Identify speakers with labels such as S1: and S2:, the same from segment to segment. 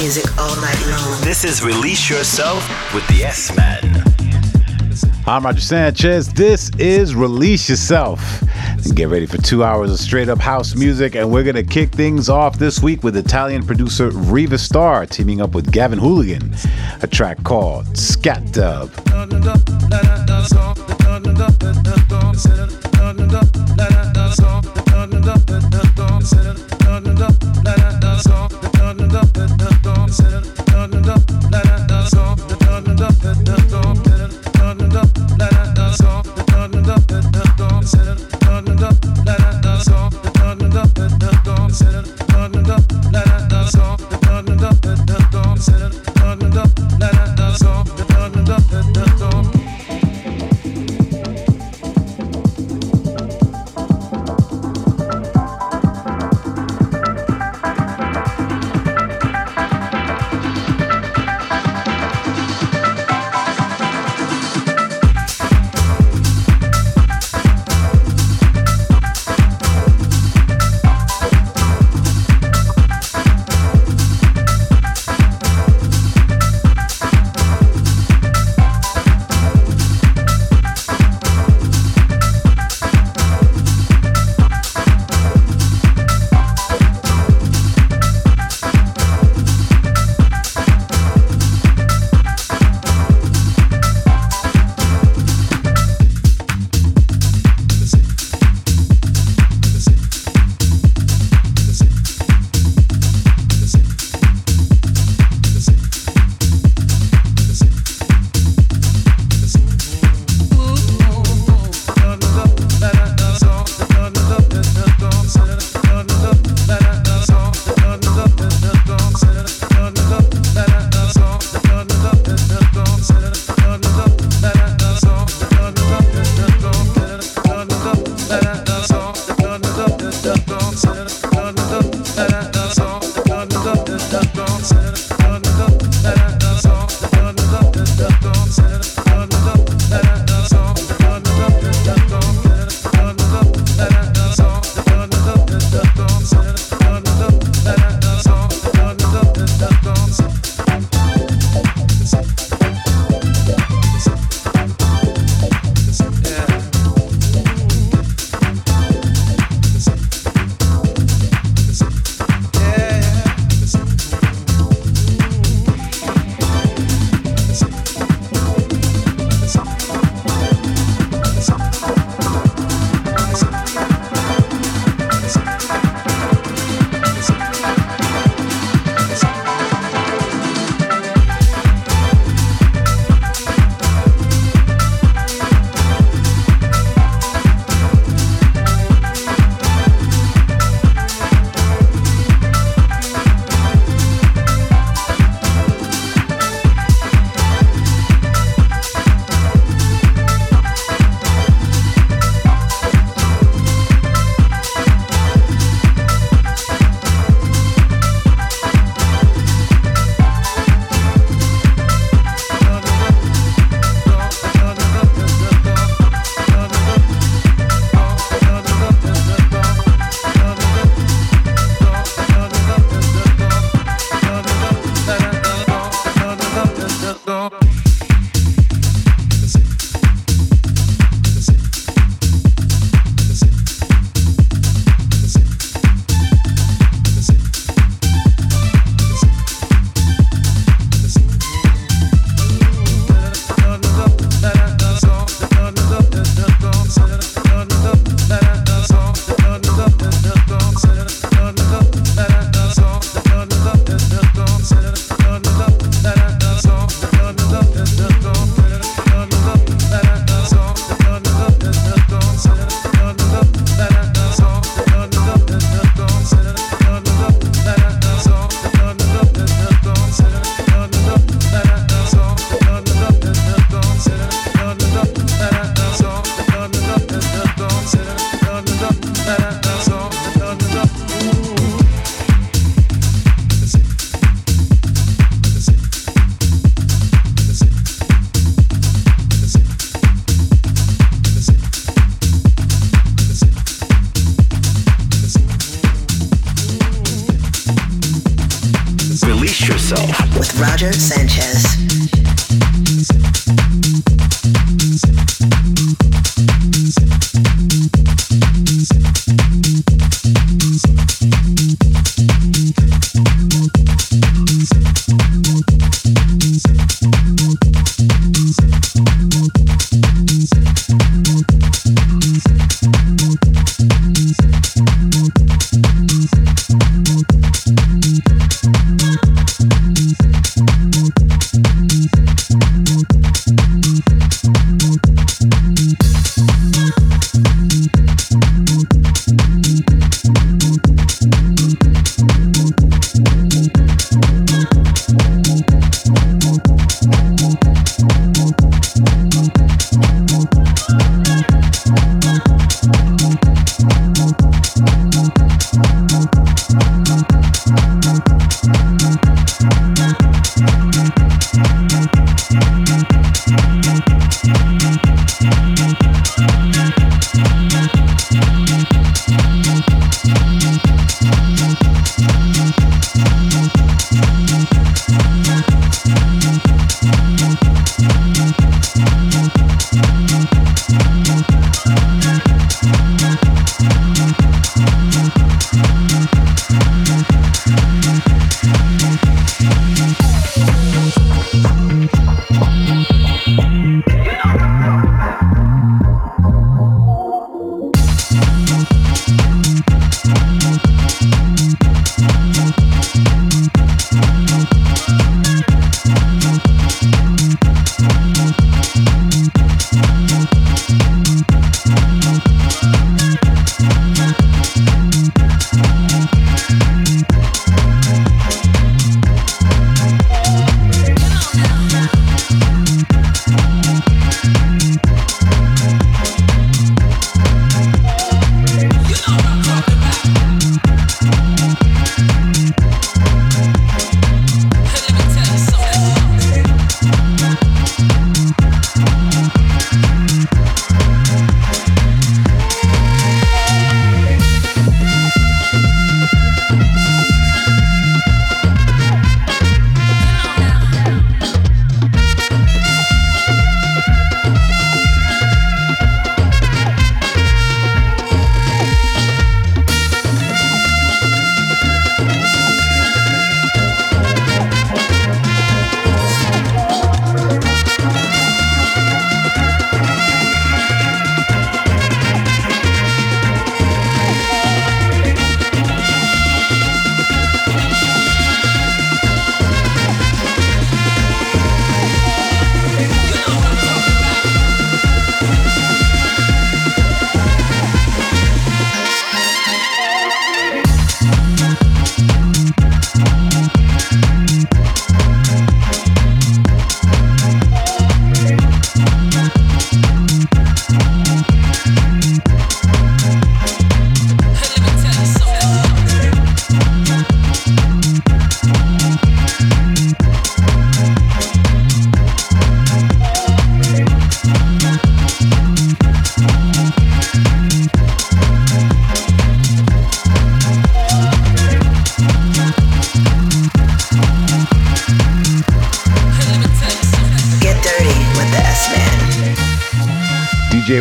S1: music all night long.
S2: This is Release Yourself with the S Man.
S3: I'm Roger Sanchez. This is Release Yourself. Get ready for two hours of straight up house music. And we're going to kick things off this week with Italian producer Riva Starr teaming up with Gavin Hooligan, a track called Scat Dub.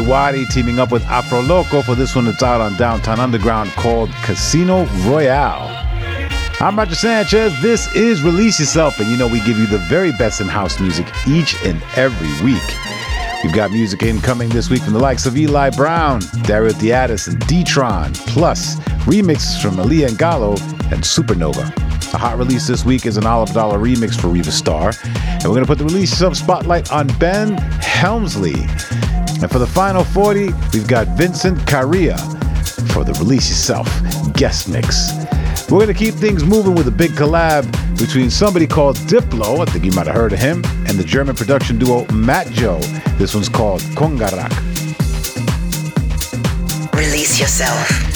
S3: Wadi teaming up with Afro Loco for this one that's out on Downtown Underground called Casino Royale. I'm Roger Sanchez. This is Release Yourself, and you know we give you the very best in house music each and every week. We've got music incoming this week from the likes of Eli Brown, Dario D'Attis, and D-Tron, plus remixes from Alaia Gallo and Supernova. A hot release this week is an Oliver Dollar remix for Riva Starr, and we're going to put the Release Yourself spotlight on Ben Hemsley. And for the final 40, we've got Vincent Caira for the Release Yourself guest mix. We're going to keep things moving with a big collab between somebody called Diplo, I think you might have heard of him, and the German production duo Mat.Joe. This one's called Kongarak.
S1: Release yourself.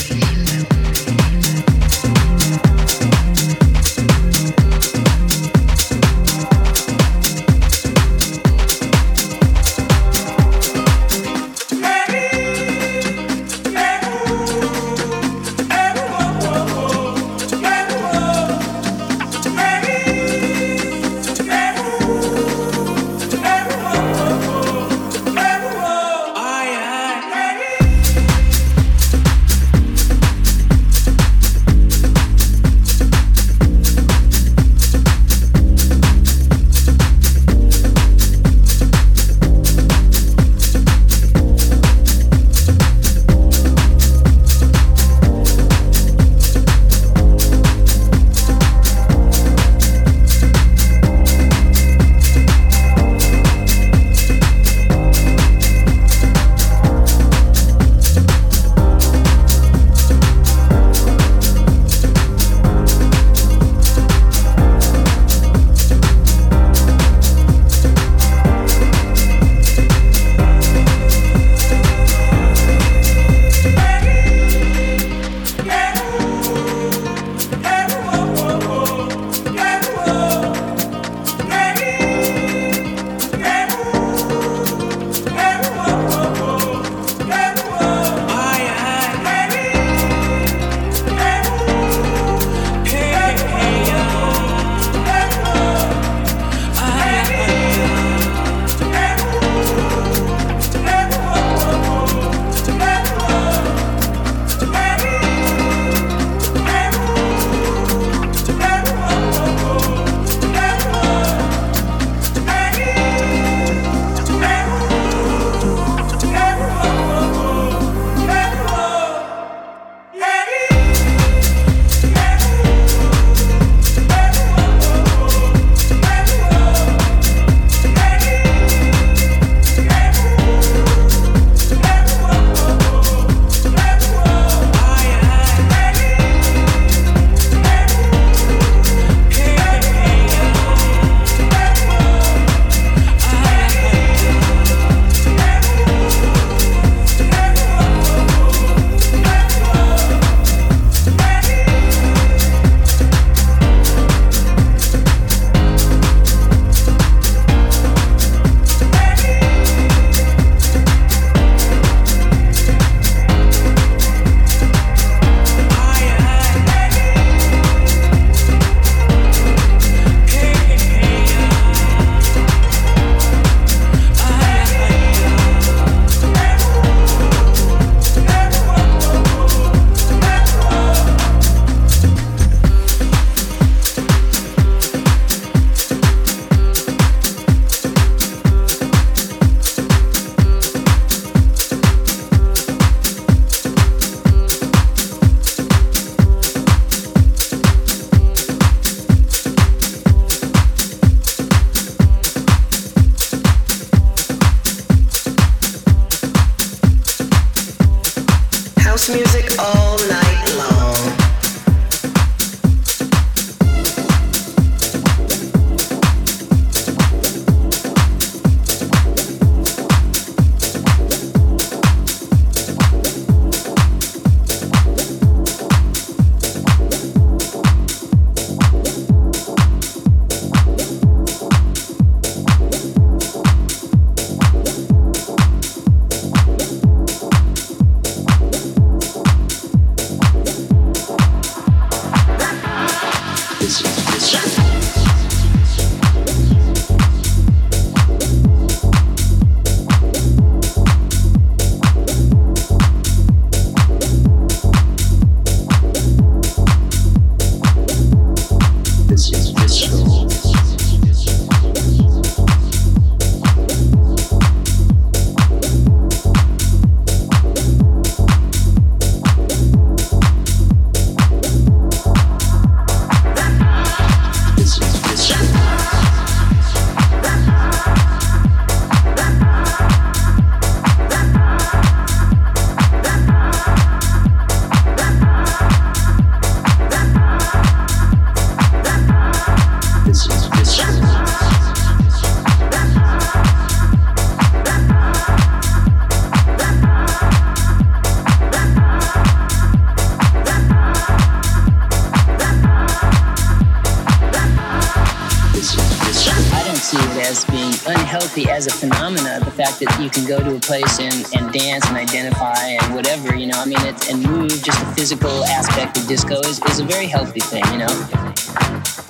S4: Go to a place and, and dance and identify and whatever, you know, I mean, it's, and move, just the physical aspect of disco is, is a very healthy thing, you know?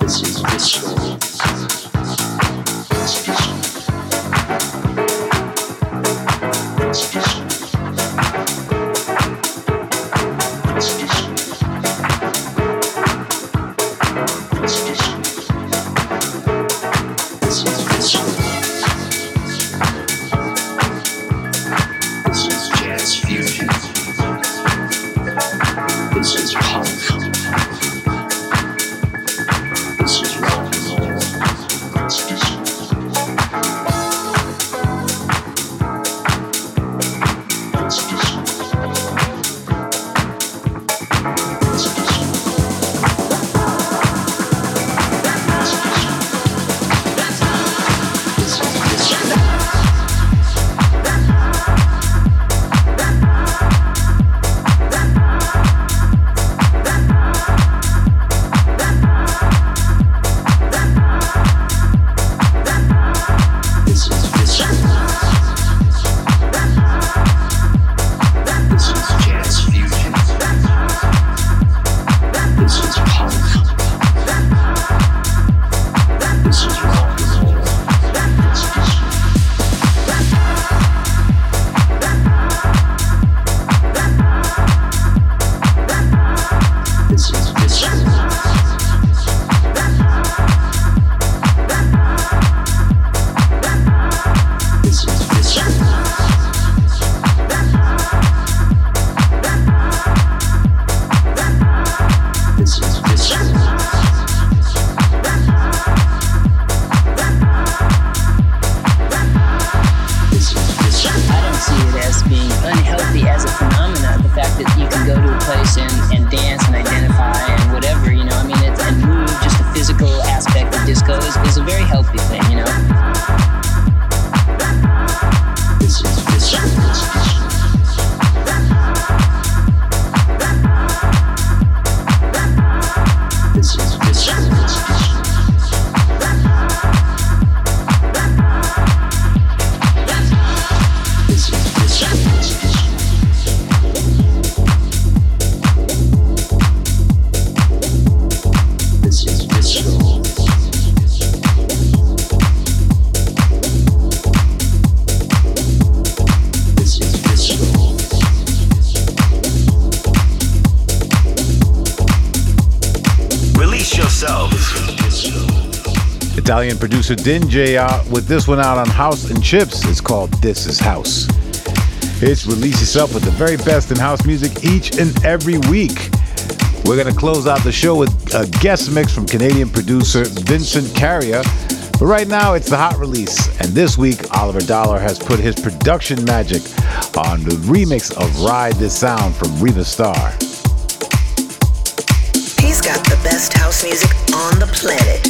S5: This is visceral.
S3: Italian producer Dinjay out with this one out on House and Chips. It's called This Is House. It's release yourself with the very best in house music each and every week. We're going to close out the show with a guest mix from Canadian producer Vincent Caira. But right now, it's the hot release. And this week, Oliver Dollar has put his production magic on the remix of Ride This Sound from Riva Starr.
S1: He's got the best house music on the planet.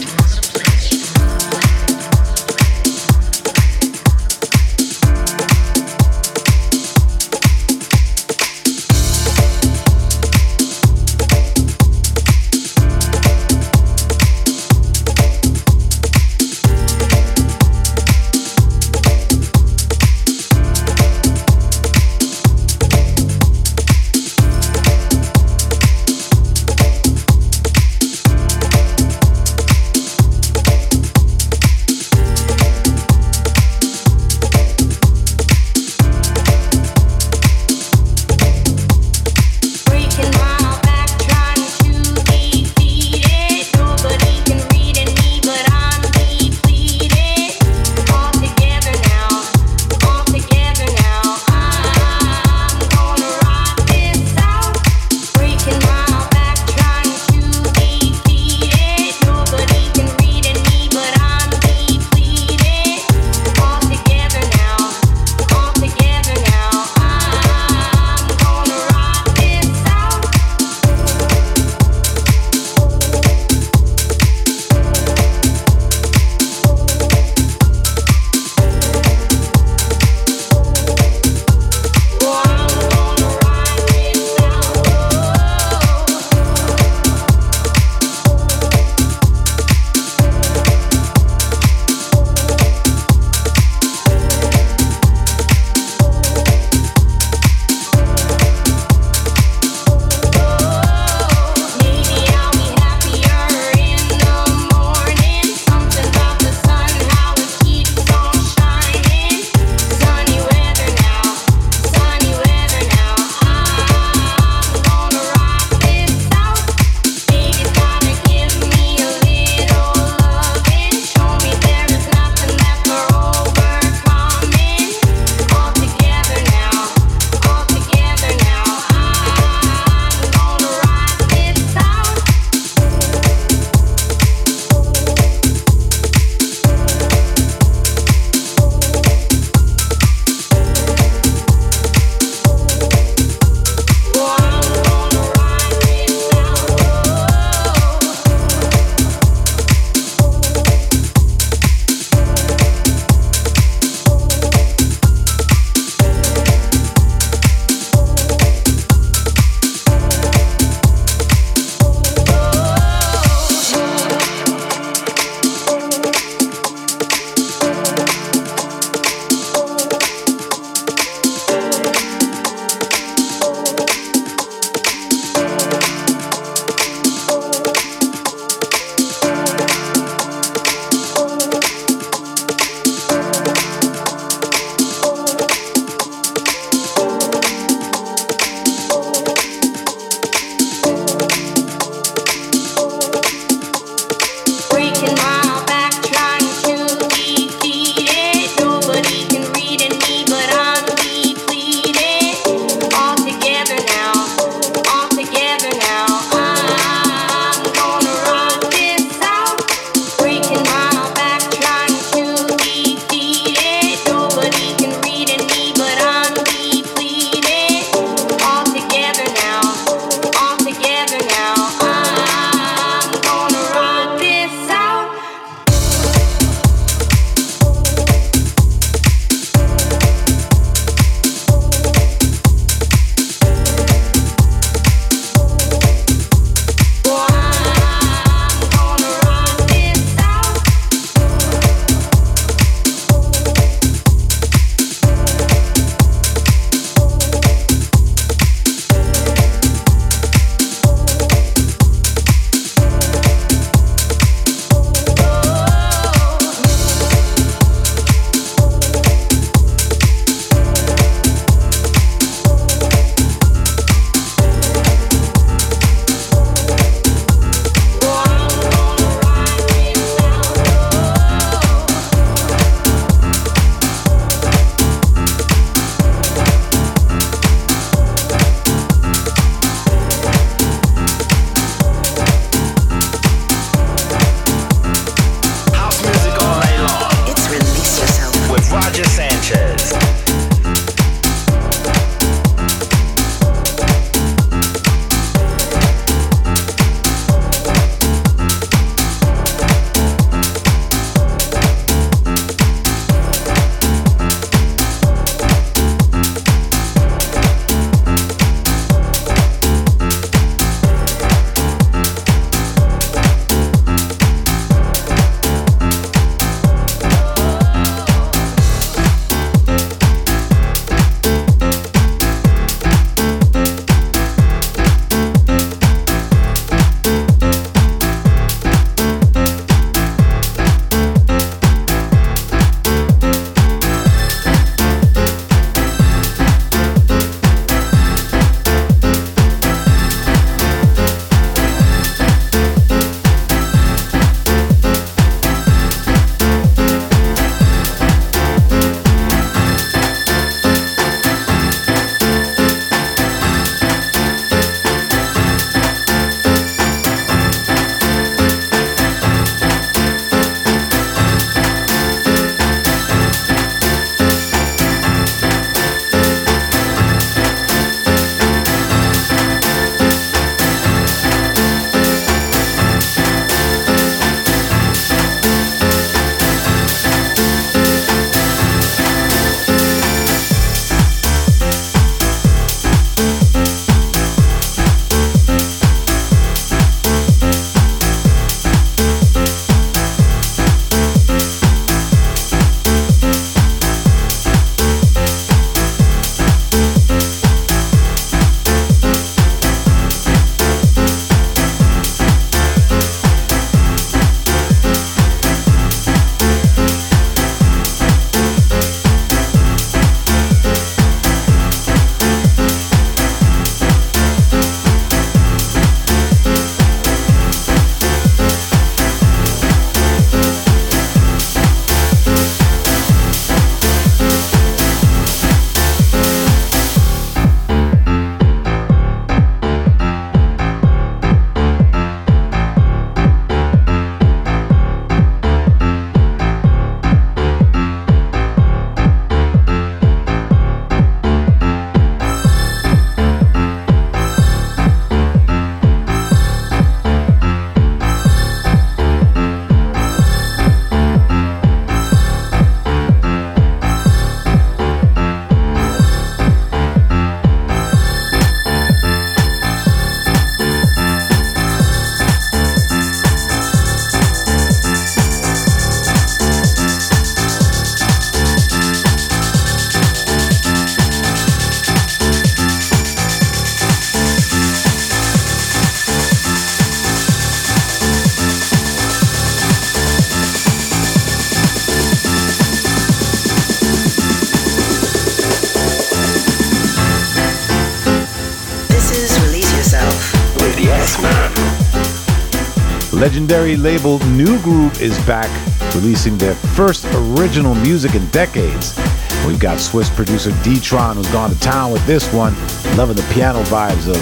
S3: Legendary label Nu Groove is back, releasing their first original music in decades. We've got Swiss producer D-Tron who's gone to town with this one, loving the piano vibes of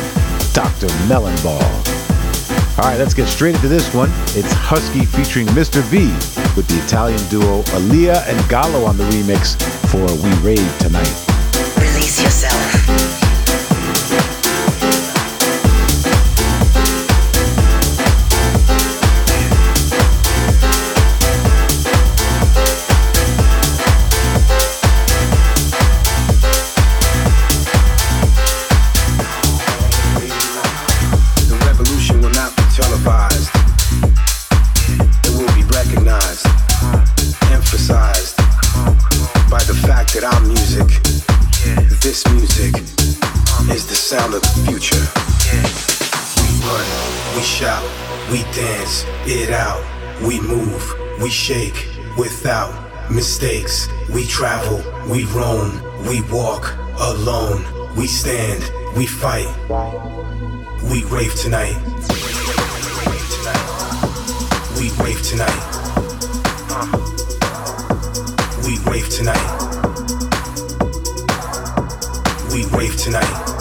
S3: Dr. Melonball. All right, let's get straight into this one. It's Husky featuring Mr. V with the Italian duo Alaia and Gallo on the remix for We Rave Tonight.
S6: Shake without mistakes. We travel, we roam, we walk alone. We stand, we fight. We rave tonight. We rave tonight. We rave tonight. We rave tonight.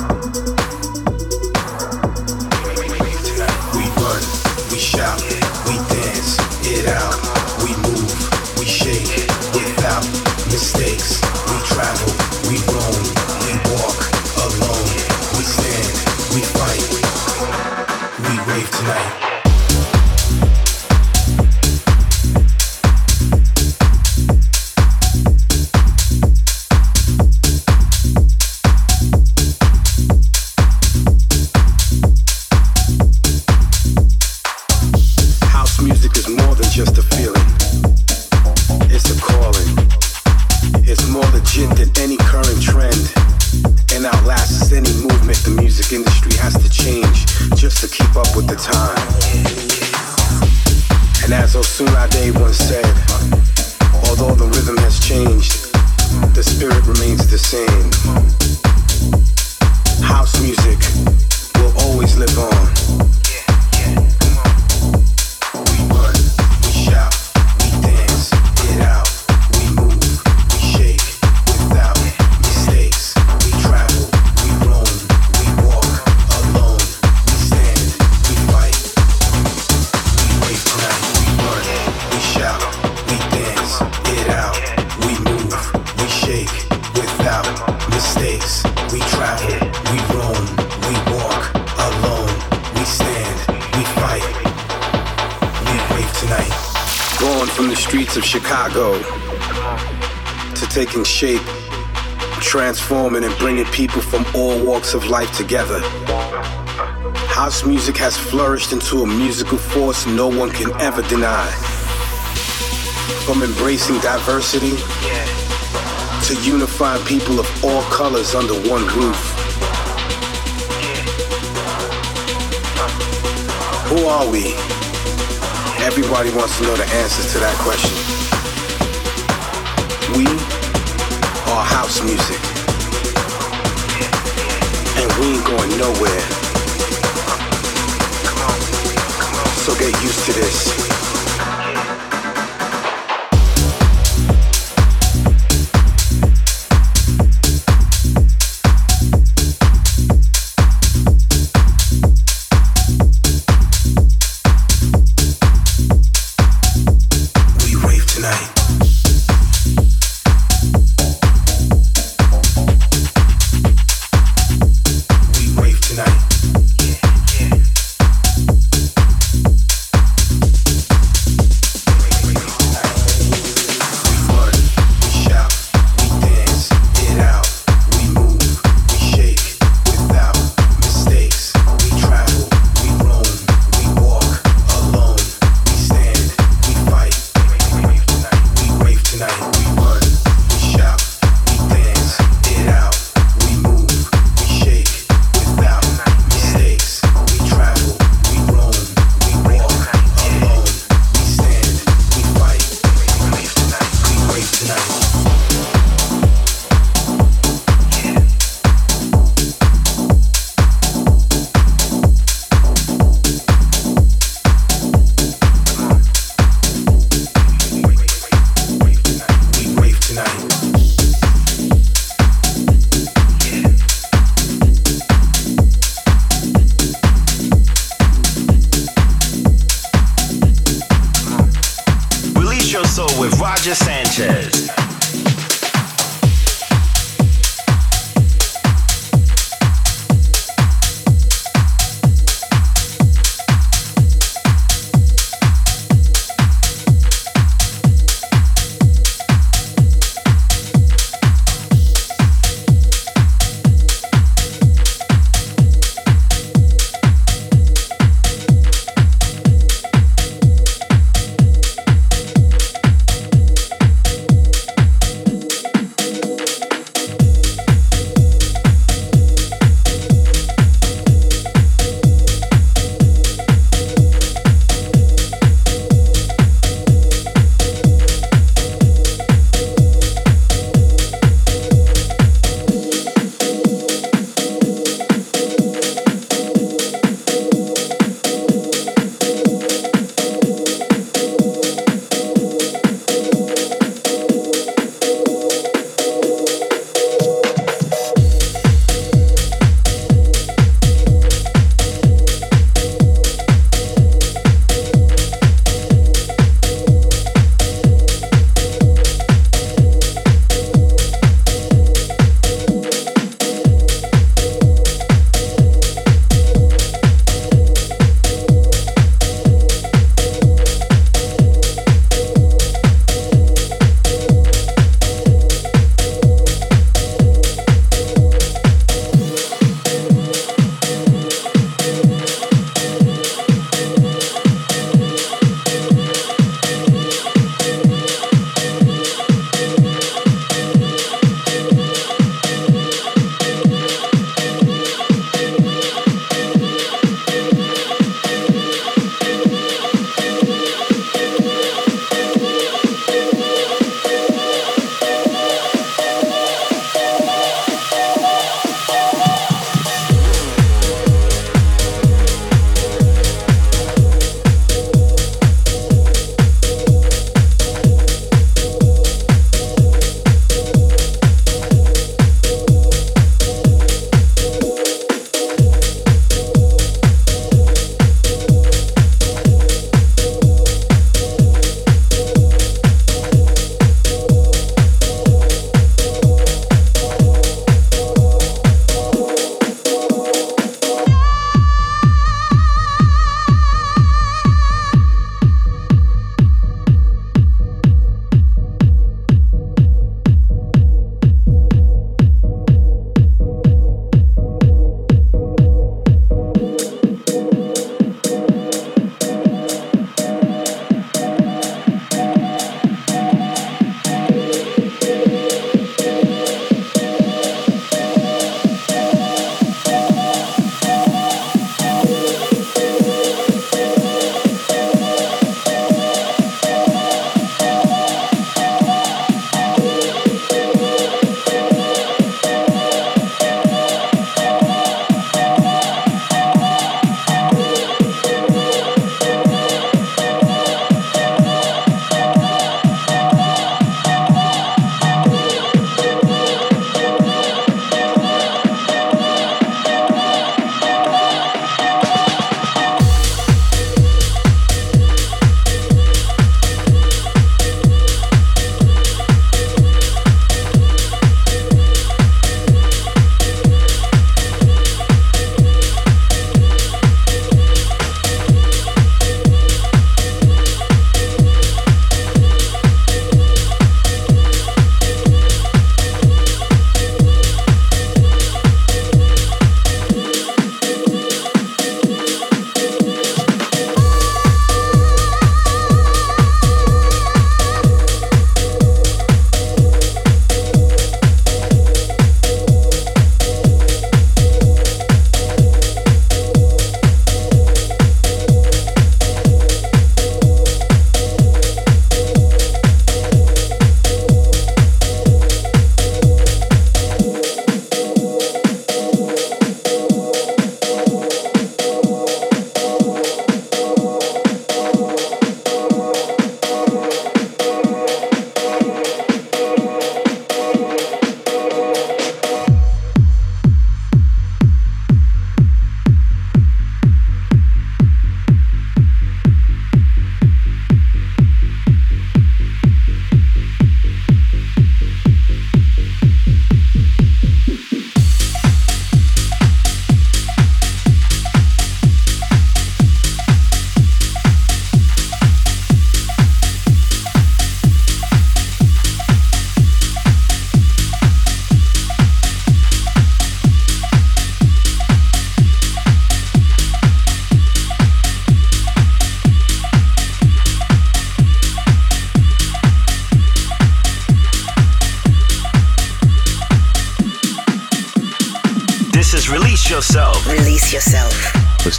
S6: Transforming and bringing people from all walks of life together. House music has flourished into a musical force no one can ever deny. From embracing diversity to unifying people of all colors under one roof. Who are we? Everybody wants to know the answers to that question. We are house music we ain't going nowhere. So get used to this.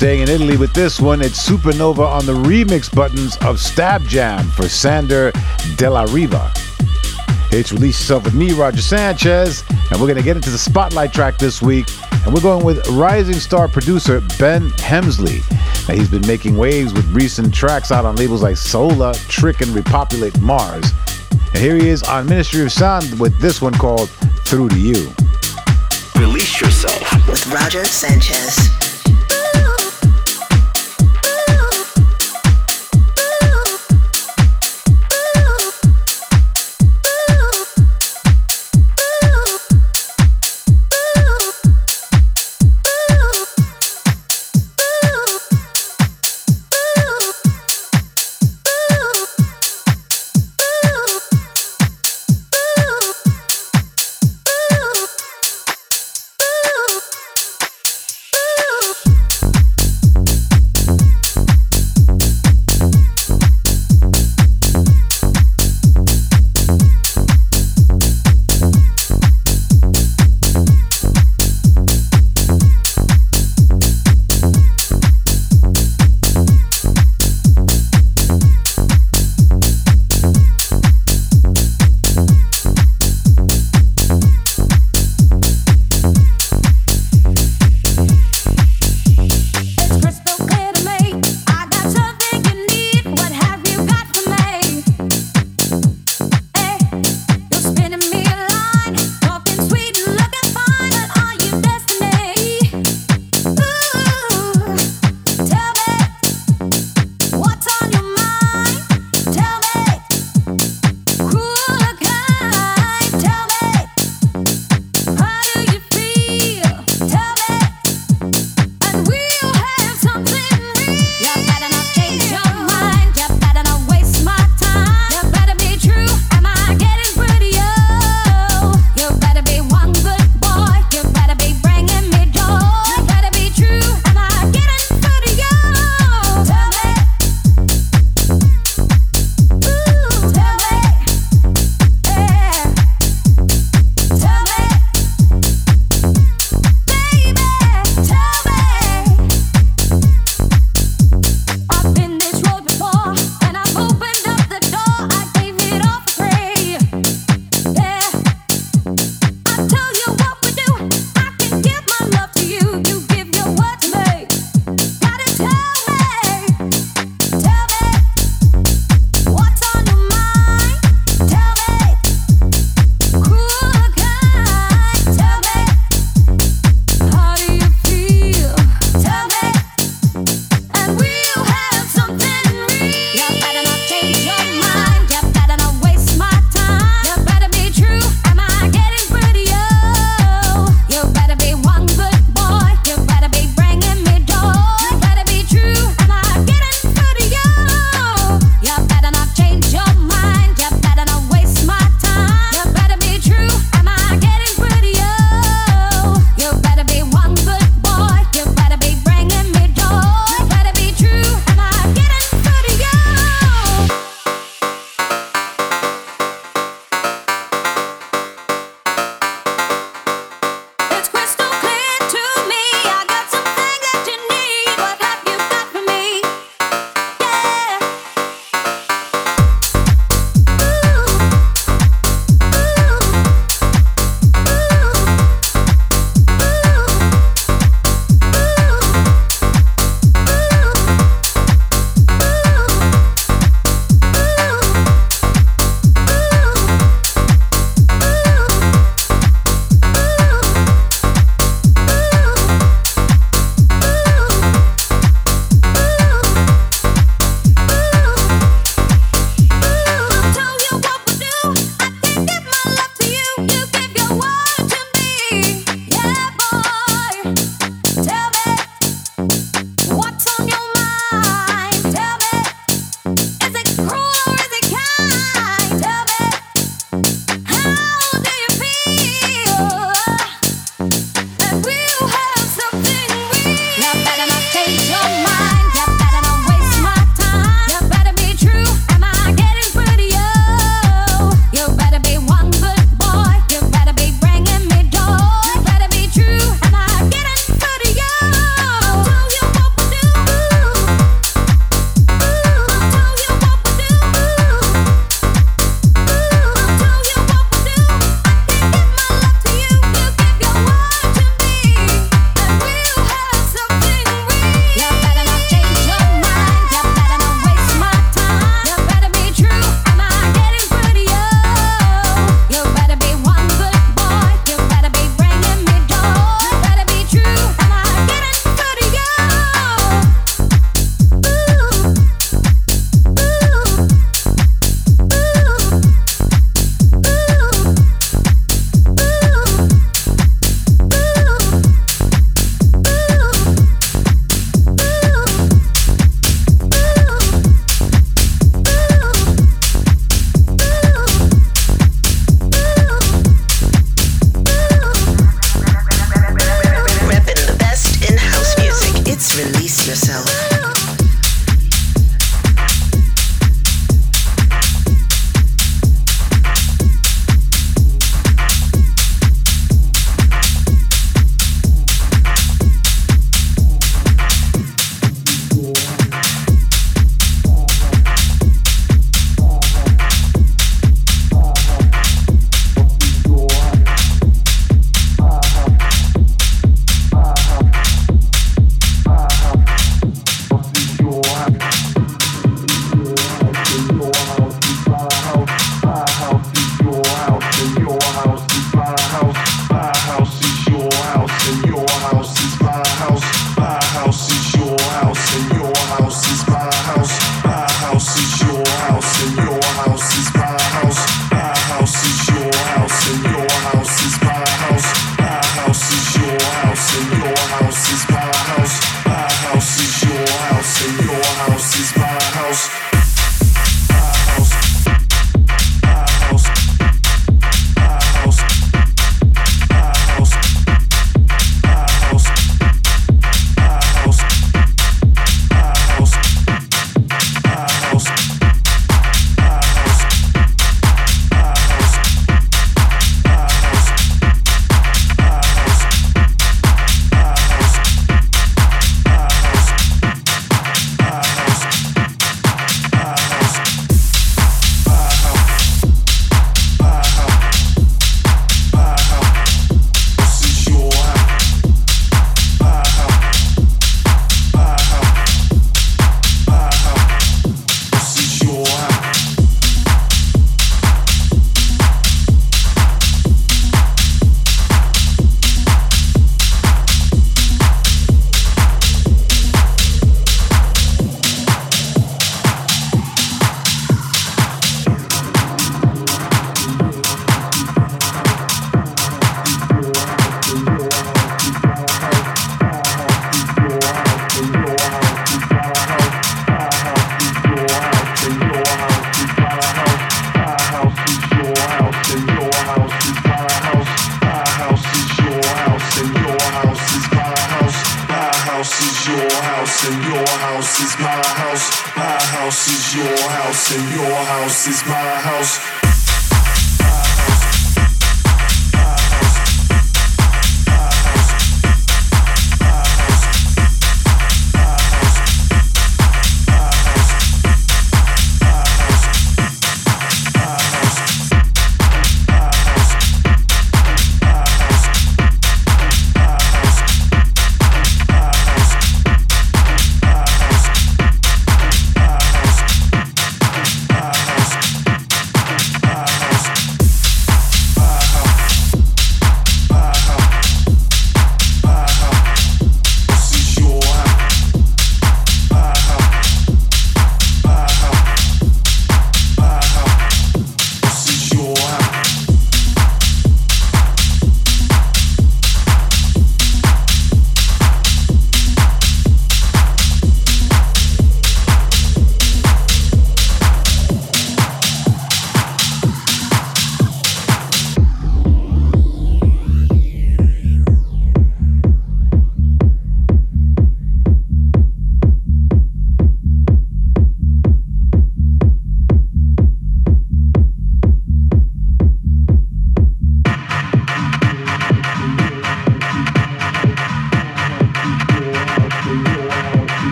S3: Staying in Italy with this one. It's Supernova on the remix buttons of Stab Jam for Sander Della Riva. It's Release Yourself with me, Roger Sanchez, and we're going to get into the spotlight track this week. And we're going with rising star producer Ben Hemsley. Now, he's been making waves with recent tracks out on labels like Sola, Trick, and Repopulate Mars. And here he is on Ministry of Sound with this one called Through to You.
S2: Release yourself.
S1: With Roger Sanchez.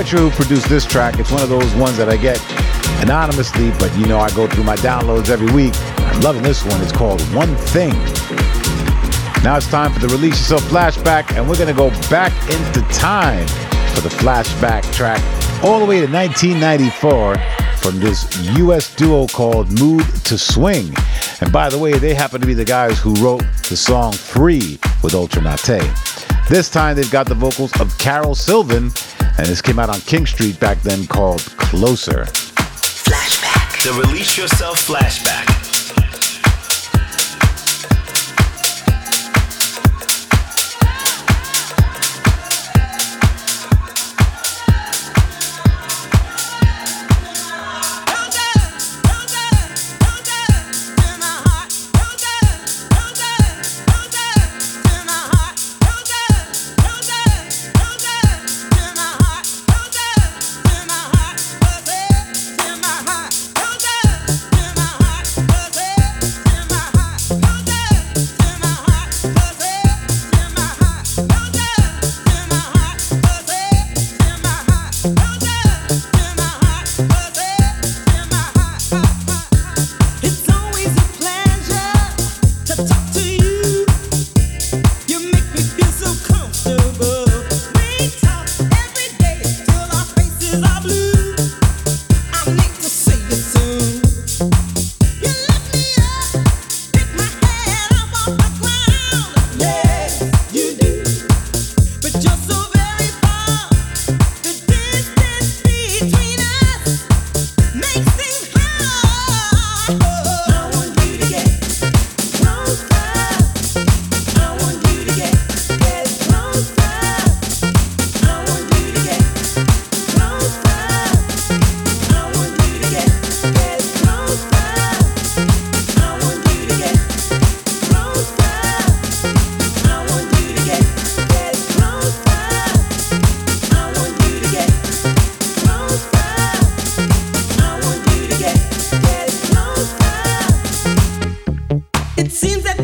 S3: Quite sure who produced this track. It's one of those ones that I get anonymously, but you know I go through my downloads every week. I'm loving this one. It's called One Thing. Now it's time for the Release Yourself flashback, and we're gonna go back into time for the flashback track all the way to 1994 from this US duo called Mood II Swing. And by the way, they happen to be the guys who wrote the song Free with Ultra Naté. This time they've got the vocals of Carol Sylvan, and this came out on King Street back then called Closer.
S1: Flashback.
S7: The Release Yourself Flashback.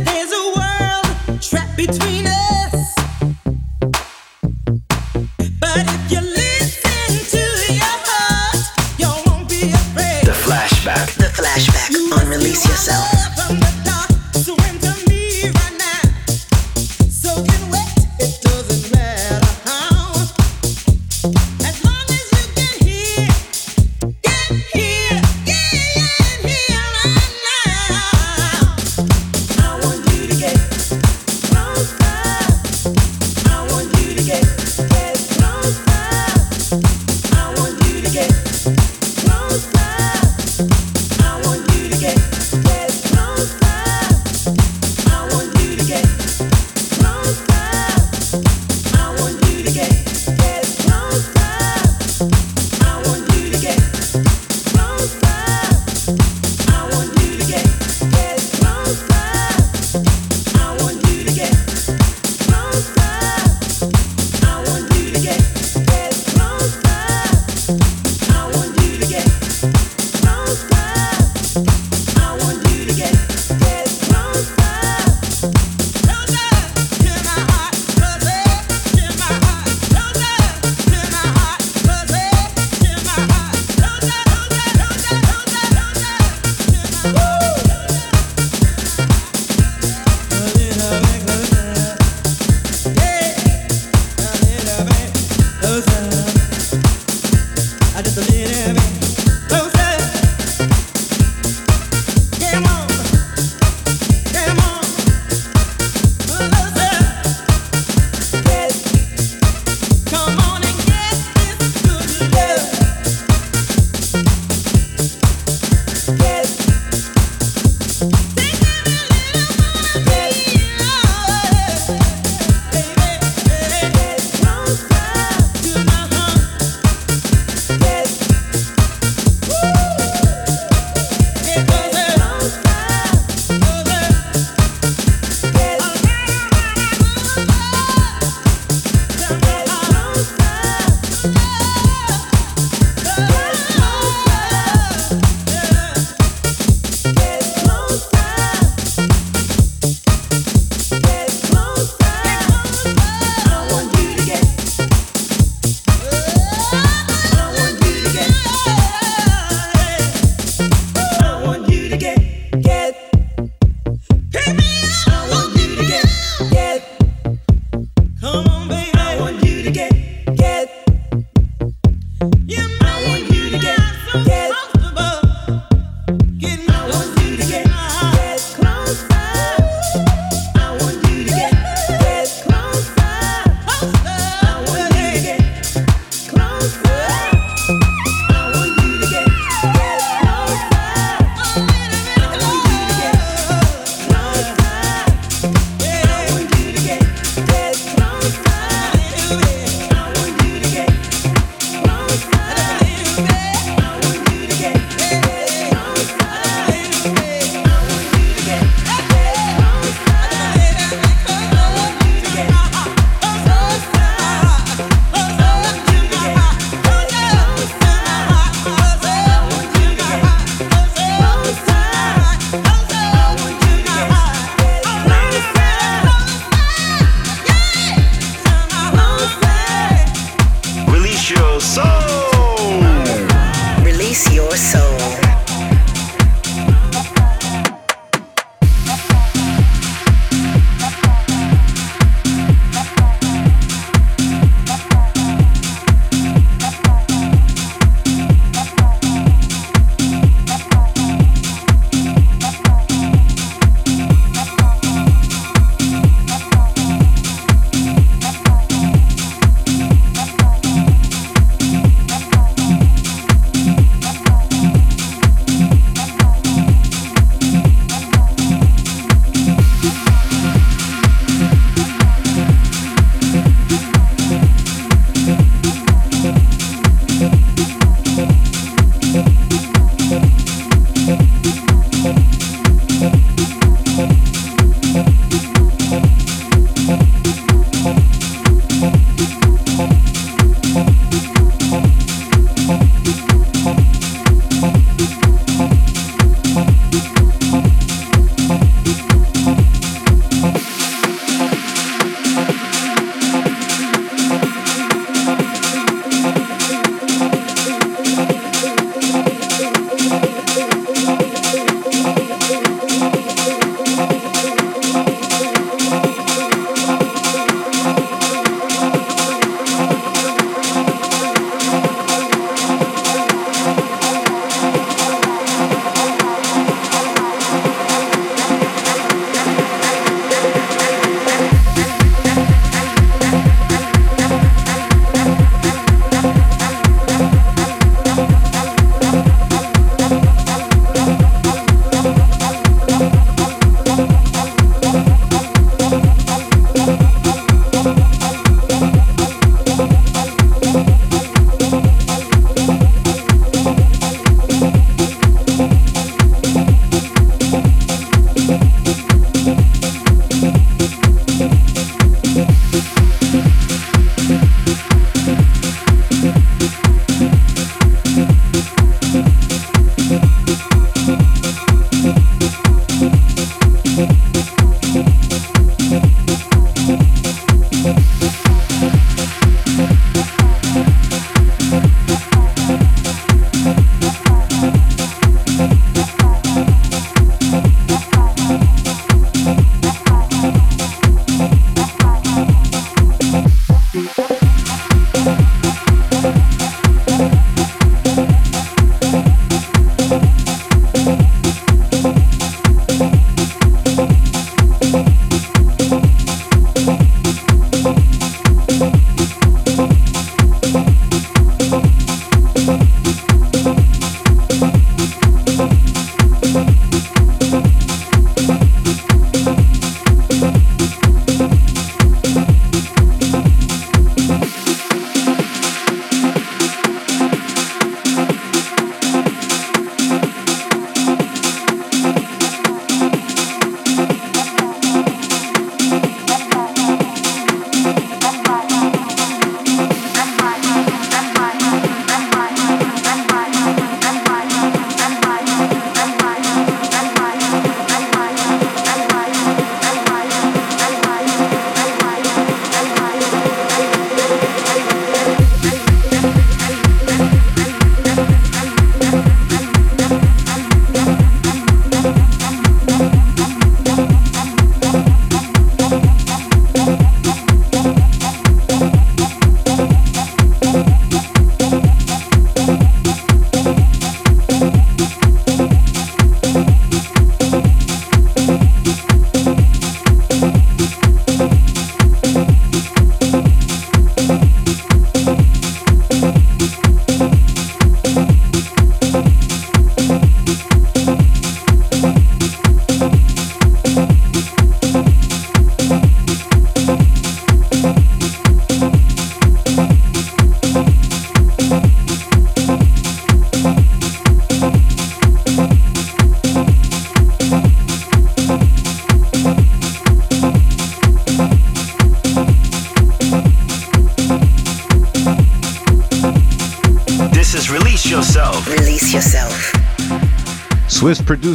S8: There's
S3: a world trapped between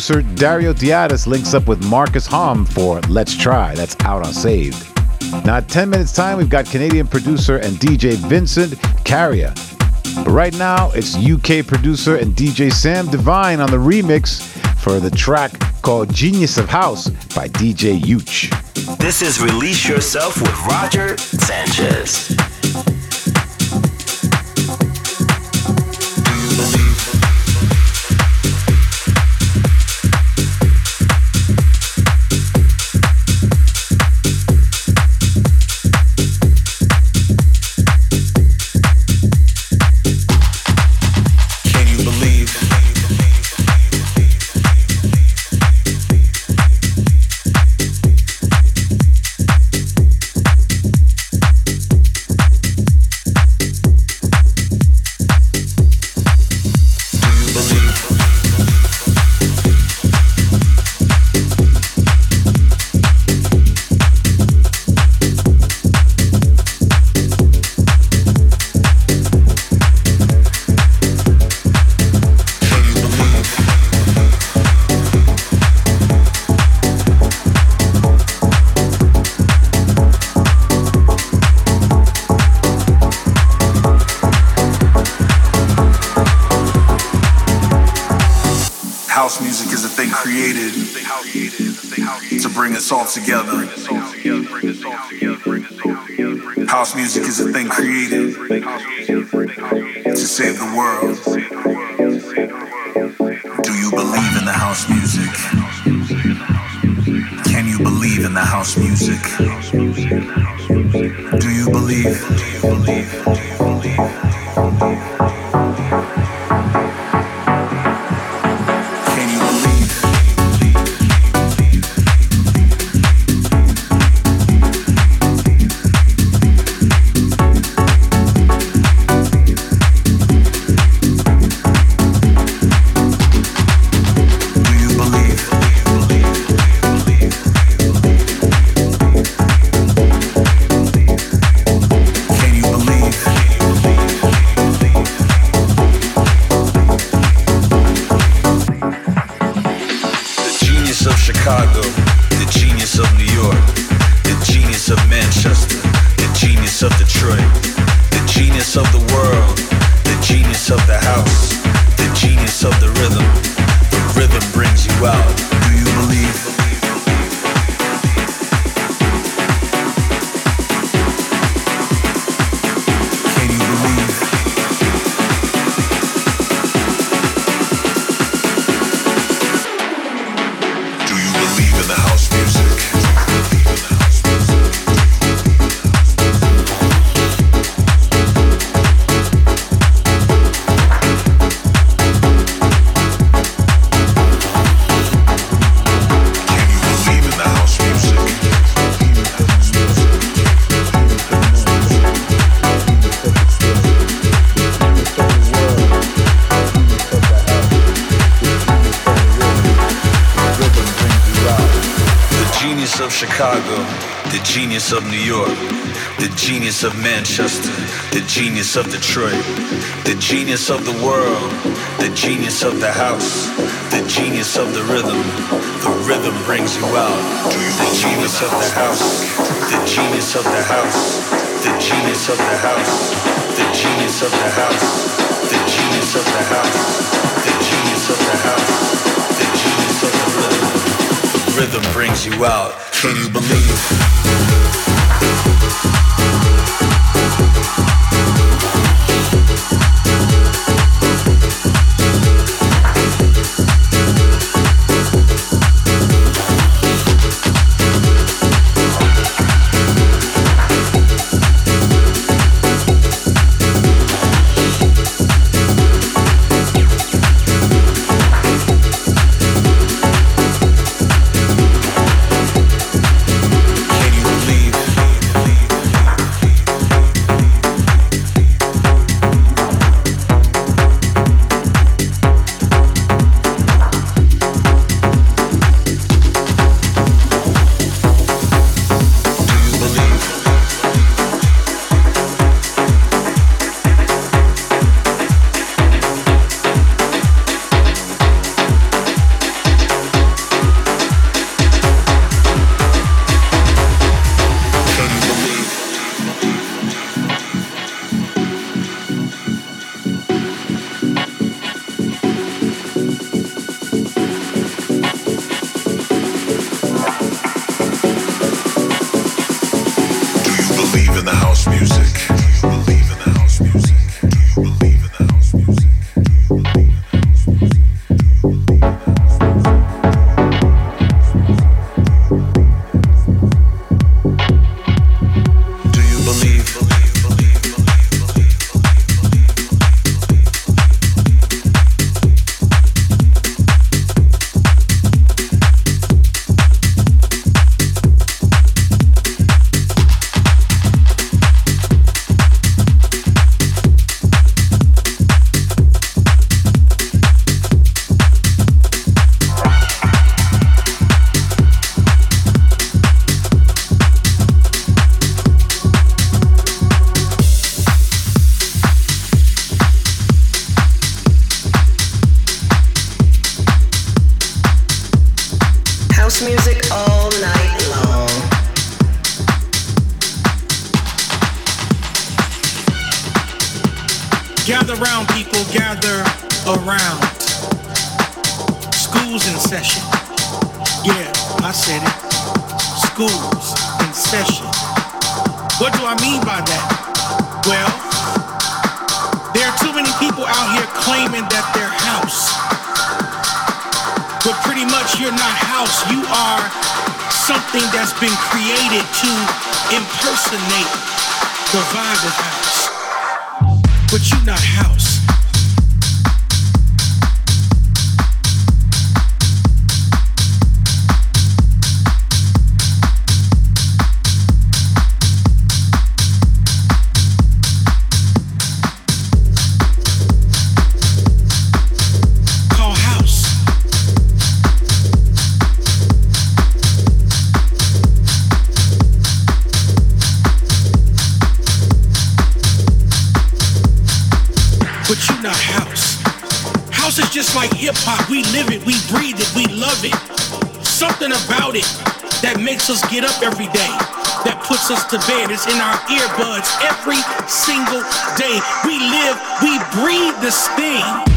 S3: producer Dario D'Attis links up with Marcus Hom for Let's Try. That's out on Saved. Now, at 10 minutes' time, we've got Canadian producer and DJ Vincent Caira. But right now, it's UK producer and DJ Sam Divine on the remix for the track called Genius of House by DJ Yuch.
S2: This is Release Yourself with Roger Sanchez.
S9: Genius of Manchester, the genius of Detroit, the genius of the world, the genius of the house, the genius of the rhythm. The rhythm brings you out. The genius of the house, the genius of the house, the genius of the house, the genius of the house, the genius of the house, the genius of the house, the genius of the rhythm. The rhythm brings you out. Can you believe?
S10: Gather round, people, gather around. School's in session. Yeah, I said it. Schools in session. What do I mean by that? Well, there are too many people out here claiming that they're house. But pretty much you're not house. You are something that's been created to impersonate the vibe of house. But you're not house. Hip hop. We live it, we breathe it, we love it. Something about it that makes us get up every day, that puts us to bed. It's in our earbuds every single day. We live, we breathe this thing.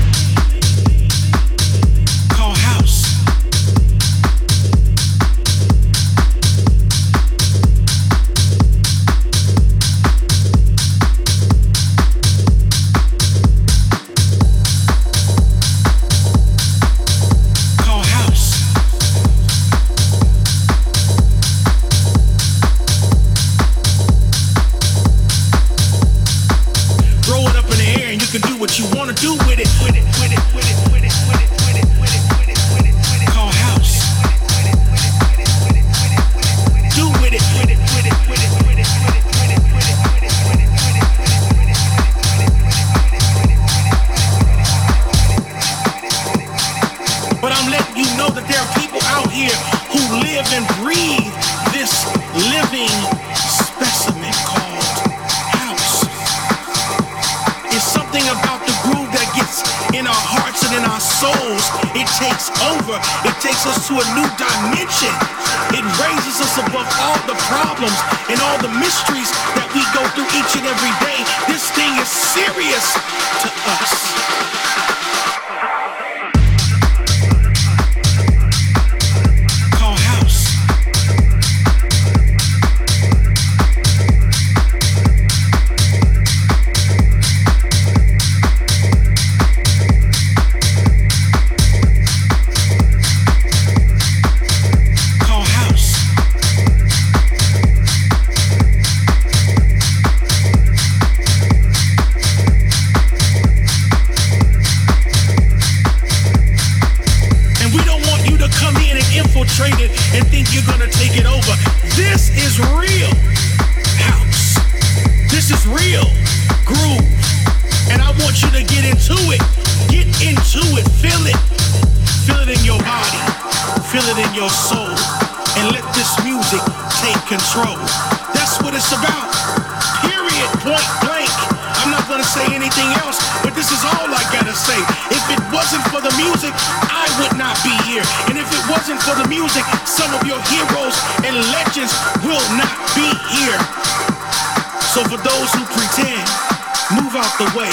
S10: out the way,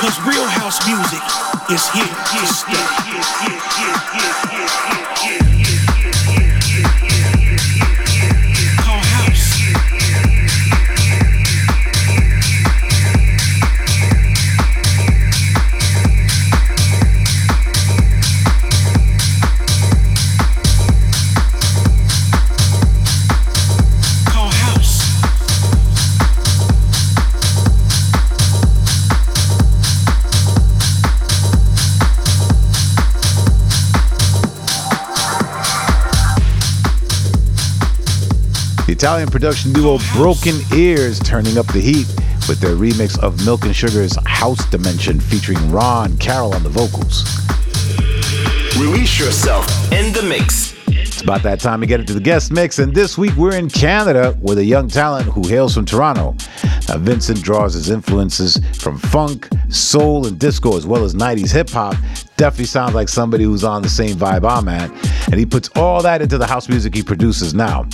S10: cause real house music is here.
S3: Italian production duo Broken Ears turning up the heat with their remix of Milk and Sugar's House Dimension featuring Ron Carroll on the vocals.
S2: Release yourself in the mix.
S3: It's about that time to get into the guest mix, and this week we're in Canada with a young talent who hails from Toronto. Now, Vincent draws his influences from funk, soul, and disco, as well as 90s hip hop. Definitely sounds like somebody who's on the same vibe I'm at, and he puts all that into the house music he produces now.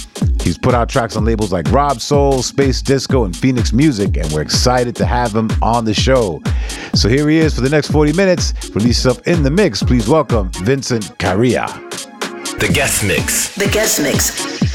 S3: He's put out tracks on labels like Robsoul, Space Disco, and Phoenix Music, and we're excited to have him on the show. So here he is for the next 40 minutes. Release yourself in the mix. Please welcome Vincent Caira.
S2: The guest mix.
S1: The guest mix.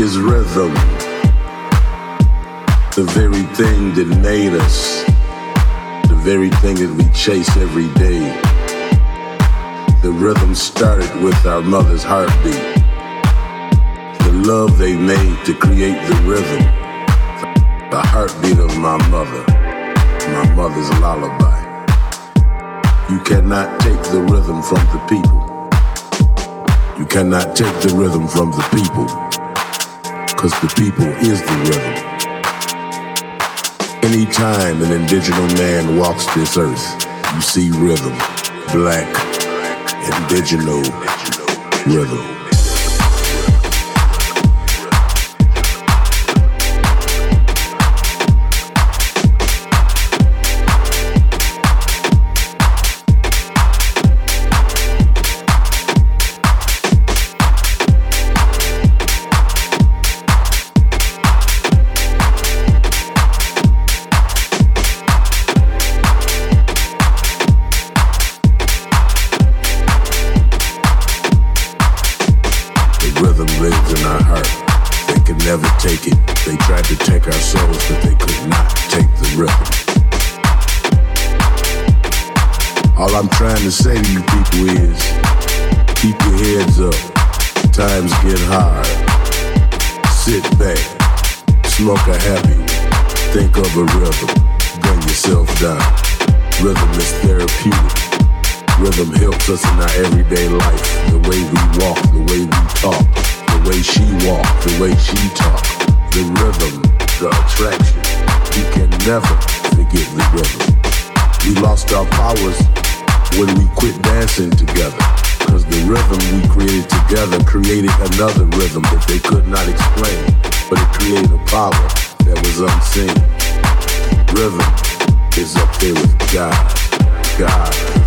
S11: Is rhythm. The very thing that made us. The very thing that we chase every day. The rhythm started with our mother's heartbeat. The love they made to create the rhythm. The heartbeat of my mother. My mother's lullaby. You cannot take the rhythm from the people. You cannot take the rhythm from the people. Cause the people is the rhythm. Anytime an indigenous man walks this earth, you see rhythm. Black, indigenous rhythm.
S3: to say
S12: to you people is keep your heads up. Times get hard. Sit back, smoke a happy, think of a rhythm, gun yourself down. Rhythm is therapeutic.
S3: Rhythm helps us in our everyday life. The way
S2: we walk, the way
S7: we talk, the way she walk, the way she talk. The rhythm, the attraction. We can never forget the rhythm. We lost our powers when we quit dancing together. Because the rhythm
S11: we created together created another rhythm that they could not explain, but it created a power that was unseen. Rhythm is
S7: up there with God. God.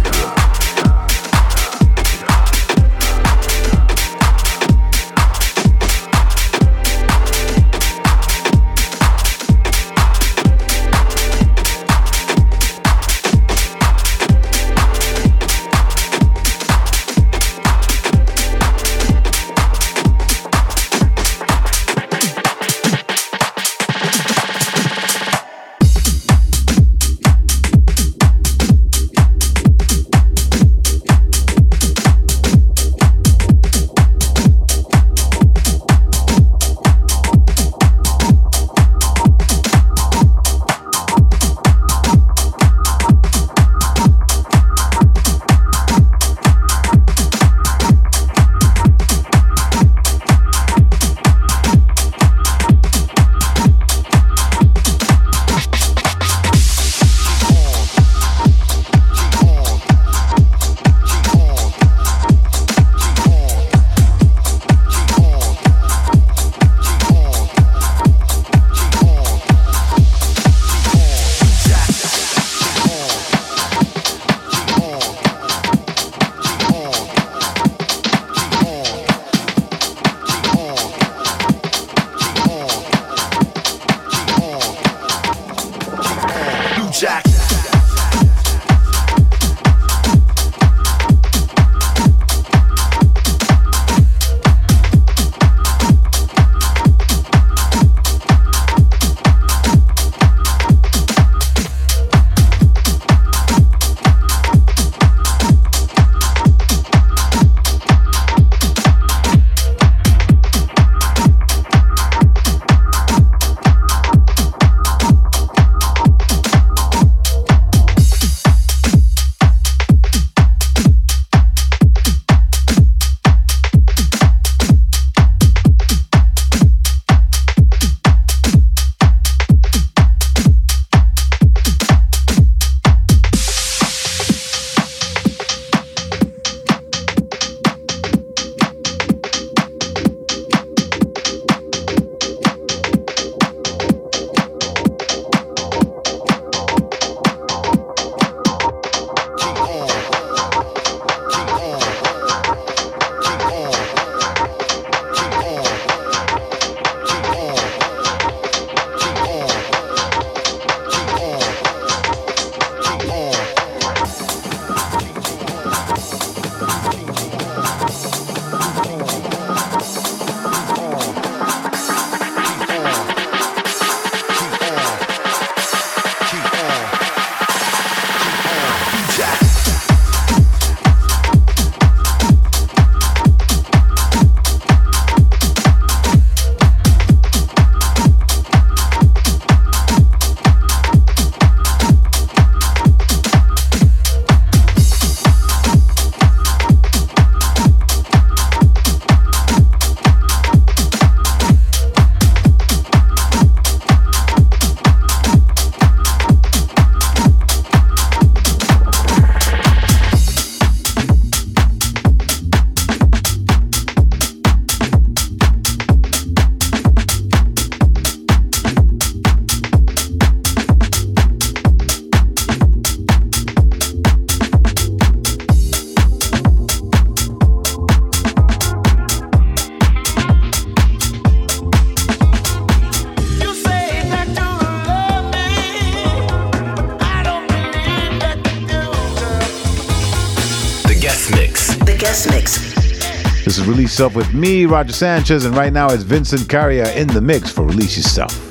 S7: Yourself with me, Roger Sanchez, and right now it's Vincent Caira in the mix for Release Yourself.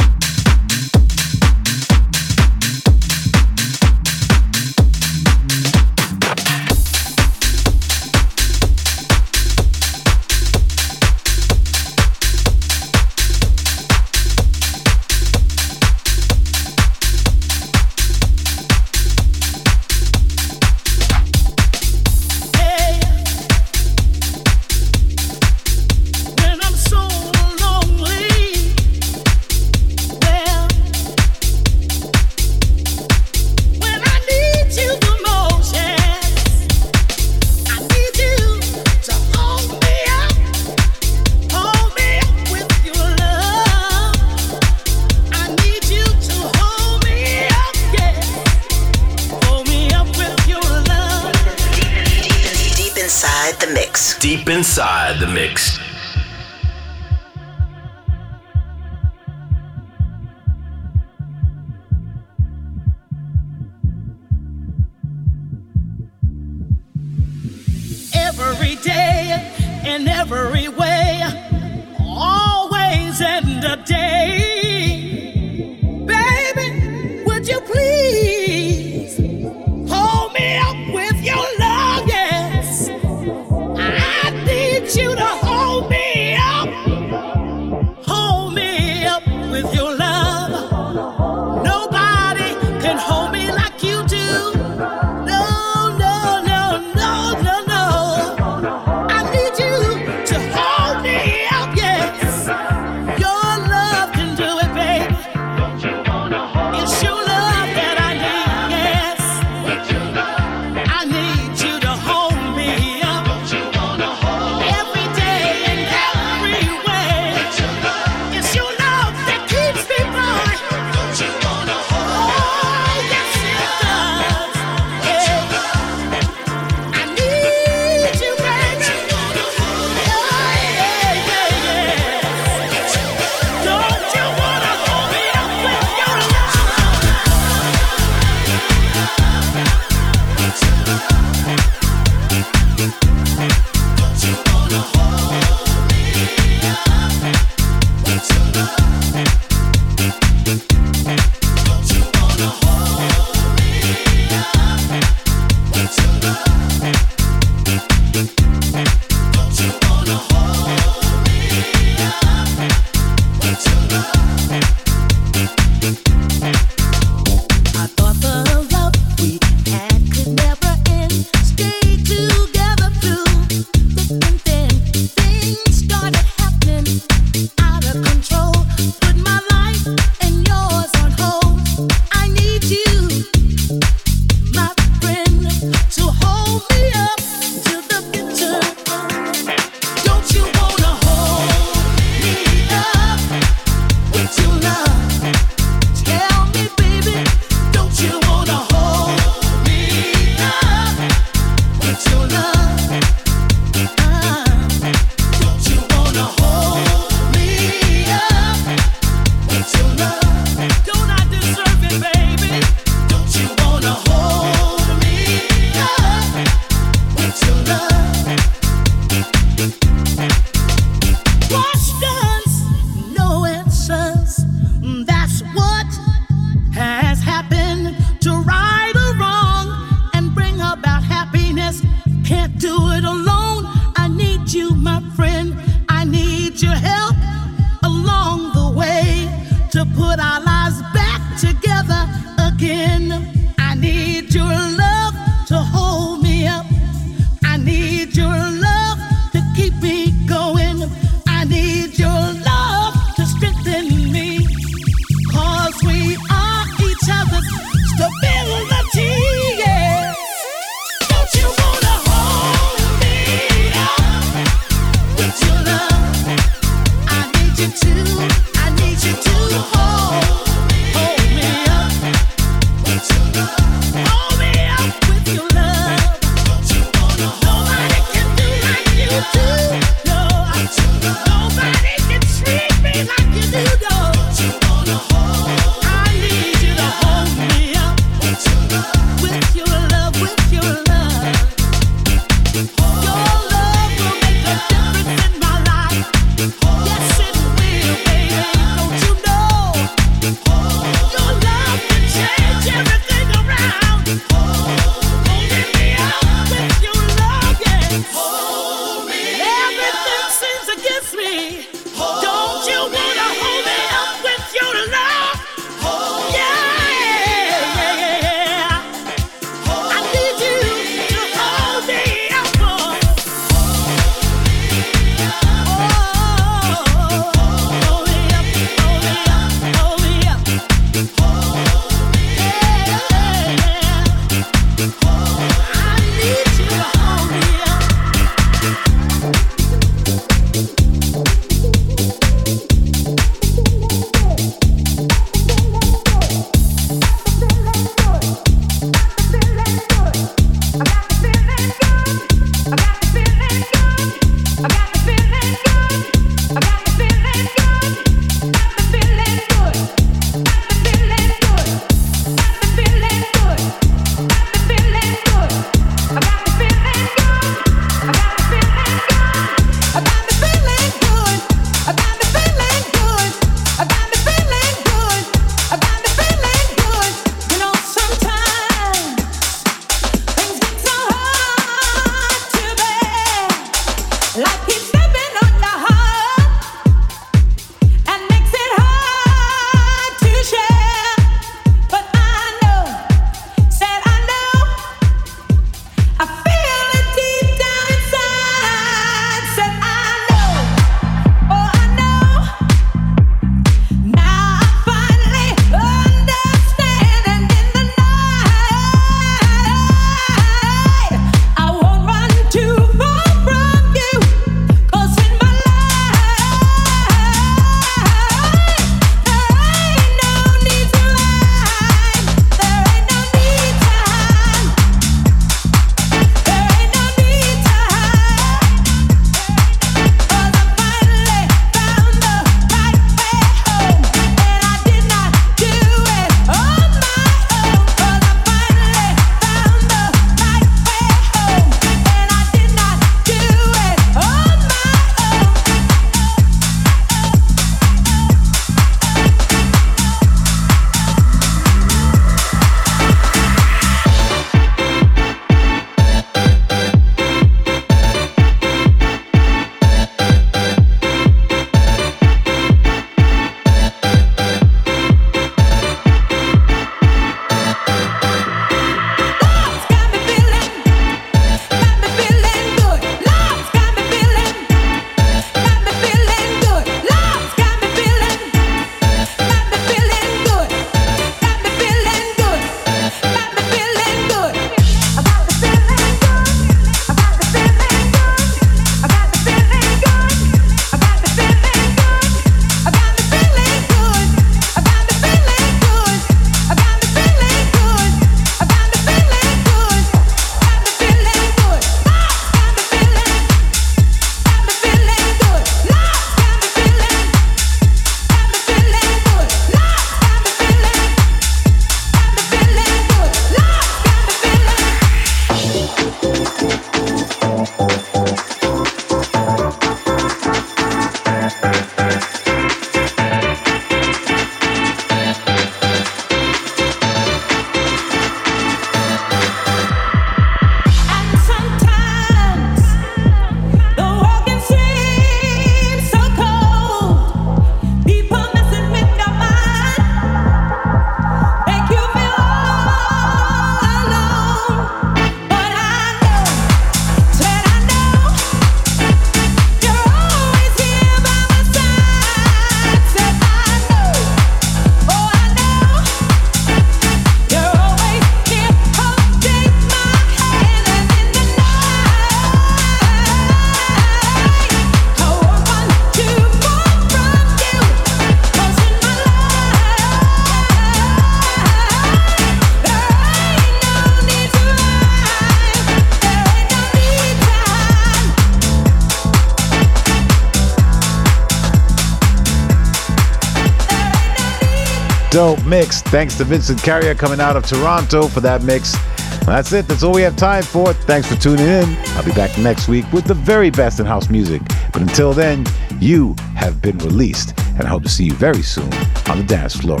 S3: Dope mix. Thanks to Vincent Caira coming out of Toronto for that mix. That's it. That's all we have time for. Thanks for tuning in. I'll be back next week with the very best in house music. But until then, you have been released, and I hope to see you very soon on the dance floor.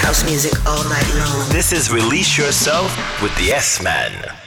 S1: House music all night long.
S2: This is Release Yourself with the S Man.